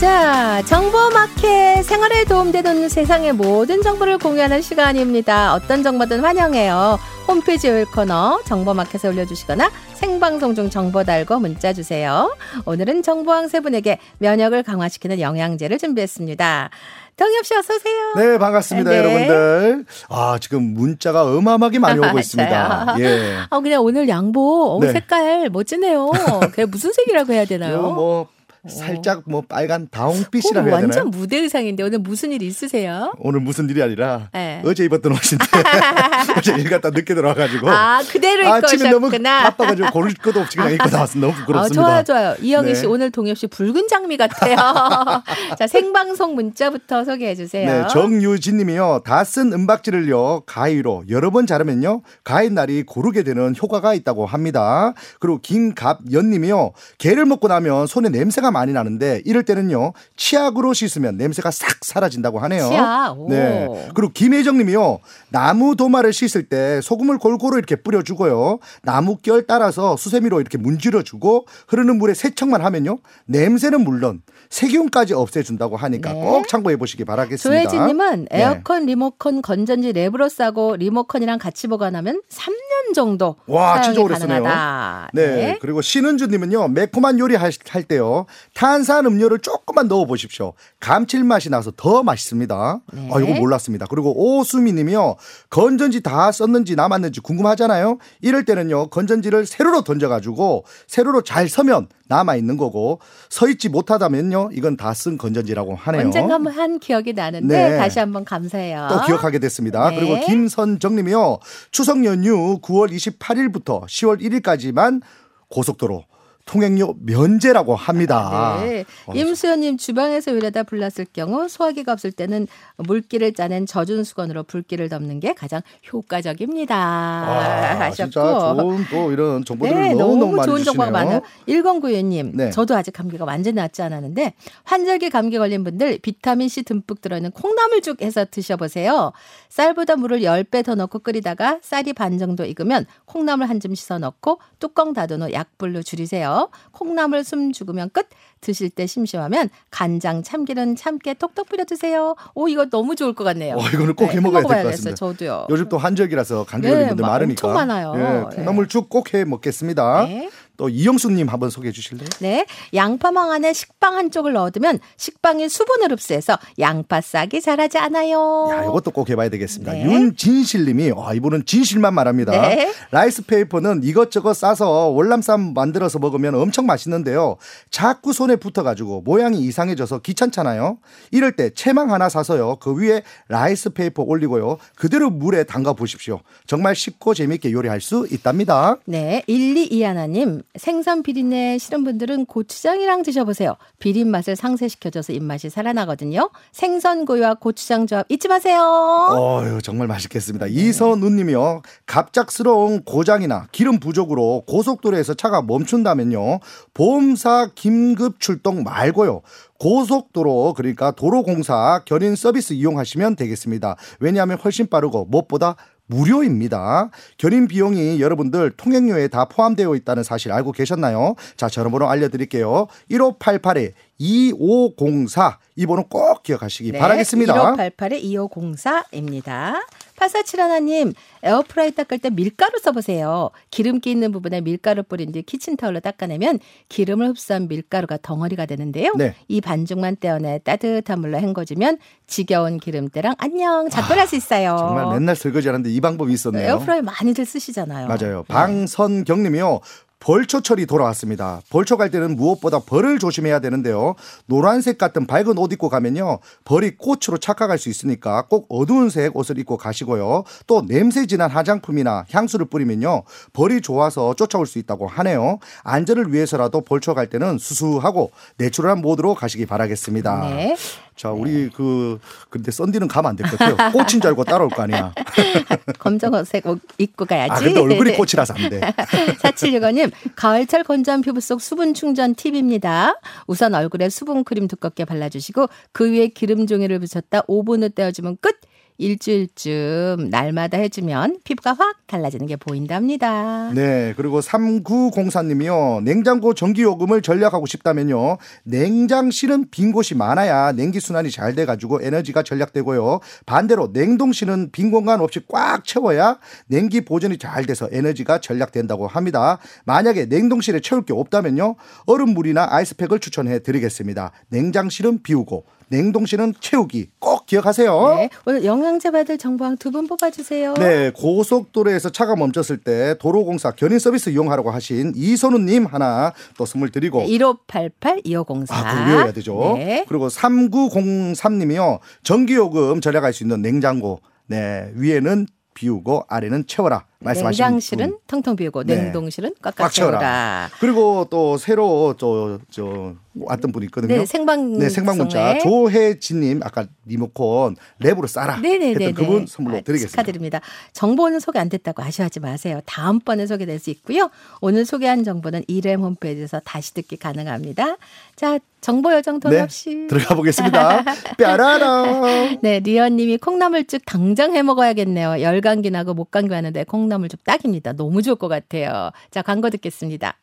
자, 정보마켓 생활에 도움되는 세상의 모든 정보를 공유하는 시간입니다. 어떤 정보든 환영해요. 홈페이지 올 코너 정보마켓에 올려주시거나 생방송 중 정보 달고 문자 주세요. 오늘은 정보왕 세 분에게 면역을 강화시키는 영양제를 준비했습니다. 정엽 씨 어서 오세요. 네, 반갑습니다, 네. 여러분들. 아, 지금 문자가 어마어마하게 많이 오고 있습니다. 예. 아, 그냥 오늘 양복 네. 색깔 멋지네요. 그게 무슨 색이라고 해야 되나요? 뭐 살짝 뭐 빨간 다홍빛이라 해야 완전 되나요? 무대 의상인데 오늘 무슨 일 있으세요? 오늘 무슨 일이 아니라 네. 어제 입었던 옷인데 어제 일 갔다 늦게 들어와가지고 아 그대로 입고 아침에 너무 바빠가지고 고를 것도 없이 그냥 입고 나왔어 너무 부끄럽습니다. 아, 좋아요 좋아요 이영희 씨 네. 오늘 동엽 씨 붉은 장미 같아요. 자 생방송 문자부터 소개해 주세요. 네 정유진님이요 다 쓴 은박지를요 가위로 여러 번 자르면요 가위 날이 고르게 되는 효과가 있다고 합니다. 그리고 김갑연님이요 게를 먹고 나면 손에 냄새가 많이 나는데 이럴 때는요 치약으로 씻으면 냄새가 싹 사라진다고 하네요. 치약. 오. 네. 그리고 김혜정님이요 나무 도마를 씻을 때 소금을 골고루 이렇게 뿌려주고요 나무결 따라서 수세미로 이렇게 문질러주고 흐르는 물에 세척만 하면요 냄새는 물론 세균까지 없애준다고 하니까 네. 꼭 참고해 보시기 바라겠습니다. 조혜진님은 네. 에어컨 리모컨 건전지 랩으로 싸고 리모컨이랑 같이 보관하면 3년 정도 와 진짜 오래 쓰네요. 네. 네. 그리고 신은주님은요 매콤한 요리 할, 할 때요 탄산 음료를 조금만 넣어 보십시오. 감칠맛이 나서 더 맛있습니다. 네. 아 이거 몰랐습니다. 그리고 오수미 님이요 건전지 다 썼는지 남았는지 궁금하잖아요. 이럴 때는요 건전지를 세로로 던져 가지고 세로로 잘 서면 남아 있는 거고 서 있지 못하다면요 이건 다 쓴 건전지라고 하네요. 언젠가 한 기억이 나는데 네. 다시 한번 감사해요. 또 기억하게 됐습니다. 네. 그리고 김선정 님이요 추석 연휴 9월 28일부터 10월 1일까지만 고속도로 통행료 면제라고 합니다. 네. 어, 임수연님 주방에서 일하다 불났을 경우 소화기가 없을 때는 물기를 짜낸 젖은 수건으로 불길을 덮는 게 가장 효과적입니다. 아, 하셨고. 진짜 좋은 또 이런 정보들을 네, 너무, 너무 좋은 정보가 많아요. 1096님, 네. 저도 아직 감기가 완전히 낫지 않았는데 환절기 감기 걸린 분들 비타민 C 듬뿍 들어있는 콩나물죽 해서 드셔보세요. 쌀보다 물을 10배 더 넣고 끓이다가 쌀이 반 정도 익으면 콩나물 한 줌 씻어 넣고 뚜껑 닫은 후 약불로 줄이세요. 콩나물 숨 죽으면 끝. 드실 때 심심하면 간장, 참기름, 참깨 톡톡 뿌려 드세요. 오 이거 너무 좋을 것 같네요. 어, 이거는 꼭 네, 해 먹어야 될 것 같습니다. 저도요. 요즘 또 한절기라서 감기 걸린 네, 분들 많으니까. 엄청 많아요. 네, 콩나물죽 꼭 해 먹겠습니다. 네. 또 이영수님 한번 소개해 주실래요? 네, 양파망 안에 식빵 한쪽을 넣어두면 식빵이 수분을 흡수해서 양파 싹이 자라지 않아요. 야, 이것도 꼭 해봐야 되겠습니다. 네. 윤진실님이 아, 이분은 진실만 말합니다. 네. 라이스 페이퍼는 이것저것 싸서 월남쌈 만들어서 먹으면 엄청 맛있는데요. 자꾸 손에 붙어가지고 모양이 이상해져서 귀찮잖아요. 이럴 때 채망 하나 사서요. 그 위에 라이스 페이퍼 올리고요. 그대로 물에 담가 보십시오. 정말 쉽고 재미있게 요리할 수 있답니다. 네, 122 하나님 생선 비린내 싫은 분들은 고추장이랑 드셔보세요. 비린 맛을 상쇄시켜줘서 입맛이 살아나거든요. 생선구이와 고추장 조합 잊지 마세요. 어유 정말 맛있겠습니다. 네. 이선우님이요. 갑작스러운 고장이나 기름 부족으로 고속도로에서 차가 멈춘다면요. 보험사 긴급 출동 말고요. 고속도로 그러니까 도로공사 견인 서비스 이용하시면 되겠습니다. 왜냐하면 훨씬 빠르고 무엇보다 무료입니다. 견인 비용이 여러분들 통행료에 다 포함되어 있다는 사실 알고 계셨나요? 자, 전화번호 알려드릴게요. 1588에 2504. 이 번호 꼭 기억하시기 네, 바라겠습니다. 1588에 2504입니다. 8471님, 에어프라이 닦을 때 밀가루 써보세요. 기름기 있는 부분에 밀가루 뿌린 뒤 키친타올로 닦아내면 기름을 흡수한 밀가루가 덩어리가 되는데요. 네. 이 반죽만 떼어내 따뜻한 물로 헹궈주면 지겨운 기름때랑 안녕 작별할 수 있어요. 정말 맨날 설거지 하는데 이 방법이 있었네요. 에어프라이 많이들 쓰시잖아요. 맞아요. 방선경님이요. 벌초철이 돌아왔습니다. 벌초 갈 때는 무엇보다 벌을 조심해야 되는데요. 노란색 같은 밝은 옷 입고 가면요. 벌이 꽃으로 착각할 수 있으니까 꼭 어두운 색 옷을 입고 가시고요. 또 냄새 진한 화장품이나 향수를 뿌리면요. 벌이 좋아서 쫓아올 수 있다고 하네요. 안전을 위해서라도 벌초 갈 때는 수수하고 내추럴한 모드로 가시기 바라겠습니다. 네. 자, 네. 우리 그 근데 썬디는 가면 안 될 것 같아요. 꽃인 줄 알고 따라올 거 아니야. 검정색 옷 입고 가야지. 아, 근데 얼굴이 꽃이라서 안 돼. 4765님, 가을철 건조한 피부 속 수분 충전 팁입니다. 우선 얼굴에 수분 크림 두껍게 발라주시고 그 위에 기름 종이를 붙였다 5분 후 떼어주면 끝. 일주일쯤 날마다 해주면 피부가 확 달라지는 게 보인답니다. 네. 그리고 3904님이요. 냉장고 전기요금을 절약하고 싶다면요. 냉장실은 빈 곳이 많아야 냉기 순환이 잘 돼가지고 에너지가 절약되고요. 반대로 냉동실은 빈 공간 없이 꽉 채워야 냉기 보존이 잘 돼서 에너지가 절약된다고 합니다. 만약에 냉동실에 채울 게 없다면요. 얼음물이나 아이스팩을 추천해 드리겠습니다. 냉장실은 비우고 냉동실은 채우기 꼭 기억하세요. 네, 오늘 영양제 받을 정보왕 두 분 뽑아주세요. 네, 고속도로에서 차가 멈췄을 때 도로공사 견인 서비스 이용하라고 하신 이선우님 하나 또 선물 드리고 네, 1588 2504. 아, 그거 외워야 되죠. 네. 그리고 3903님이요. 전기요금 절약할 수 있는 냉장고. 네, 위에는 비우고 아래는 채워라. 말씀하신 냉장실은 분. 텅텅 비우고 네. 냉동실은 꽉꽉 꽉 채워라. 그리고 또 새로 저, 저 왔던 분이 있거든요. 네, 생방 네, 생방 문자 조혜진 님 아까 리모컨 랩으로 싸라 네네네 했던 그분 선물로 아, 드리겠습니다. 축하드립니다. 정보는 소개 안 됐다고 아쉬워하지 마세요. 다음번에 소개될 수 있고요. 오늘 소개한 정보는 이램 홈페이지에서 다시 듣기 가능합니다. 자, 정보 요정 돌없이 네, 들어가 보겠습니다. 뾰라라. 네, 리언 님이 콩나물죽 당장 해 먹어야겠네요. 열감기 나고 목 감기 하는데 콩나물죽 딱입니다. 너무 좋을 것 같아요. 자, 광고 듣겠습니다.